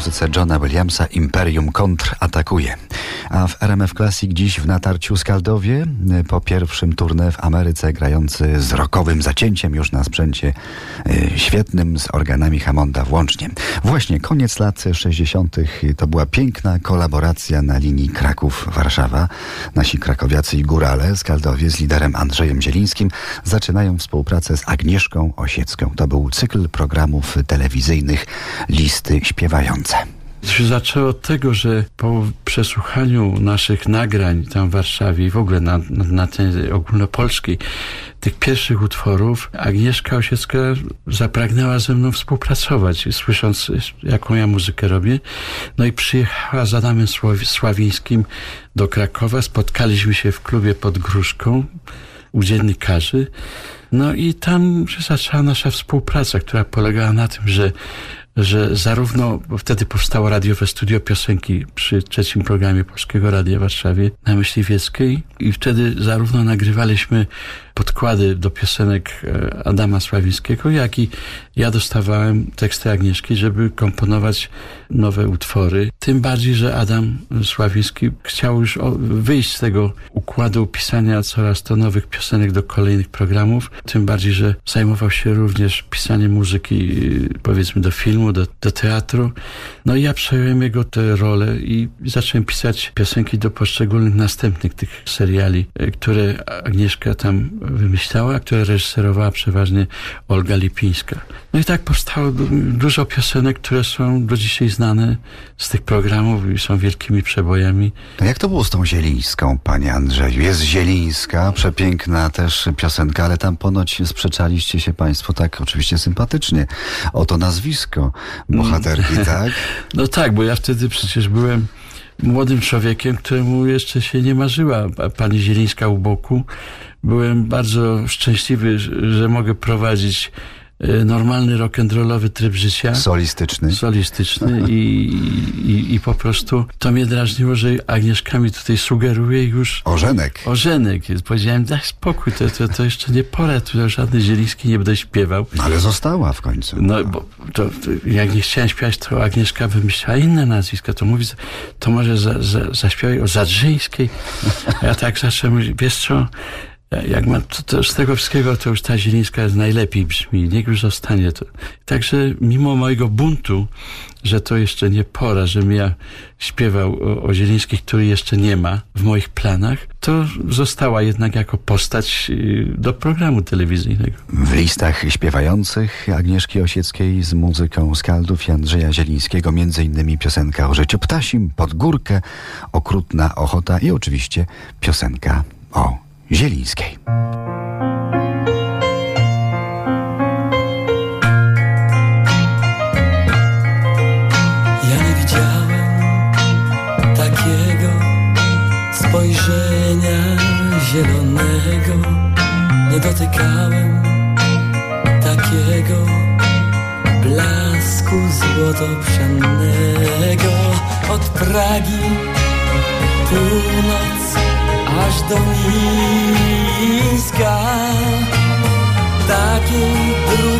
Muzyce Johna Williamsa Imperium kontratakuje. A w RMF Classic dziś w natarciu Skaldowie po pierwszym turnie w Ameryce grający z rokowym zacięciem już na sprzęcie y, świetnym z organami Hammonda włącznie. Właśnie koniec lat 60. to była piękna kolaboracja na linii Kraków-Warszawa. Nasi krakowiacy i górale Skaldowie z liderem Andrzejem Zielińskim zaczynają współpracę z Agnieszką Osiecką. To był cykl programów telewizyjnych Listy Śpiewające. To się zaczęło od tego, że po przesłuchaniu naszych nagrań tam w Warszawie i w ogóle na, na, na tej ogólnopolskiej tych pierwszych utworów Agnieszka Osiecka zapragnęła ze mną współpracować, słysząc jaką ja muzykę robię. No i przyjechała z Adamem Sławińskim do Krakowa. Spotkaliśmy się w klubie pod Gruszką u dziennikarzy. No i tam się zaczęła nasza współpraca, która polegała na tym, że że zarówno, wtedy powstało radiowe studio piosenki przy trzecim programie Polskiego Radia w Warszawie na Myśliwieckiej i wtedy zarówno nagrywaliśmy podkłady do piosenek e, Adama Sławińskiego, jak i ja dostawałem teksty Agnieszki, żeby komponować nowe utwory. Tym bardziej, że Adam Sławiński chciał już wyjść z tego układu pisania coraz to nowych piosenek do kolejnych programów. Tym bardziej, że zajmował się również pisaniem muzyki, powiedzmy, do filmu, do, do teatru. No i ja przejąłem jego tę rolę i zacząłem pisać piosenki do poszczególnych następnych tych seriali, e, które Agnieszka tam wymyślała, które reżyserowała przeważnie Olga Lipińska. No i tak powstało dużo piosenek, które są do dzisiaj znane z tych programów i są wielkimi przebojami. No jak to było z tą Zielińską, panie Andrzeju? Jest Zielińska, przepiękna też piosenka, ale tam ponoć sprzeczaliście się państwo tak oczywiście sympatycznie o to nazwisko bohaterki, mm. tak? No tak, bo ja wtedy przecież byłem młodym człowiekiem, któremu jeszcze się nie marzyła pani Zielińska u boku. Byłem bardzo szczęśliwy, że mogę prowadzić normalny rock'n'rollowy tryb życia. Solistyczny. Solistyczny i, i, i, po prostu to mnie drażniło, że Agnieszka mi tutaj sugeruje już... Ożenek. Ożenek. Powiedziałem, daj spokój, to, to, to jeszcze nie pora, tu żadny Zieliński nie będę śpiewał. No ale została w końcu. No, bo to, to, jak nie chciałem śpiewać, to Agnieszka wymyślała inne nazwiska. To mówi, to może za, za, zaśpiewaj o Zadrzyńskiej. Ja tak zacząłem wiesz co, jak ma to, to z tego wszystkiego, to już ta Zielińska najlepiej brzmi. Niech już zostanie to. Także mimo mojego buntu, że to jeszcze nie pora, żebym ja śpiewał o, o Zielińskich, który jeszcze nie ma w moich planach, to została jednak jako postać y, do programu telewizyjnego. W listach śpiewających Agnieszki Osieckiej z muzyką Skaldów i Andrzeja Zielińskiego między innymi piosenka o życiu ptasim, pod górkę, okrutna ochota i oczywiście piosenka o Zielińskiej. Ja nie widziałem takiego spojrzenia zielonego, nie dotykałem takiego blasku złotopszennego od Pragi północ až do nízka, taký druh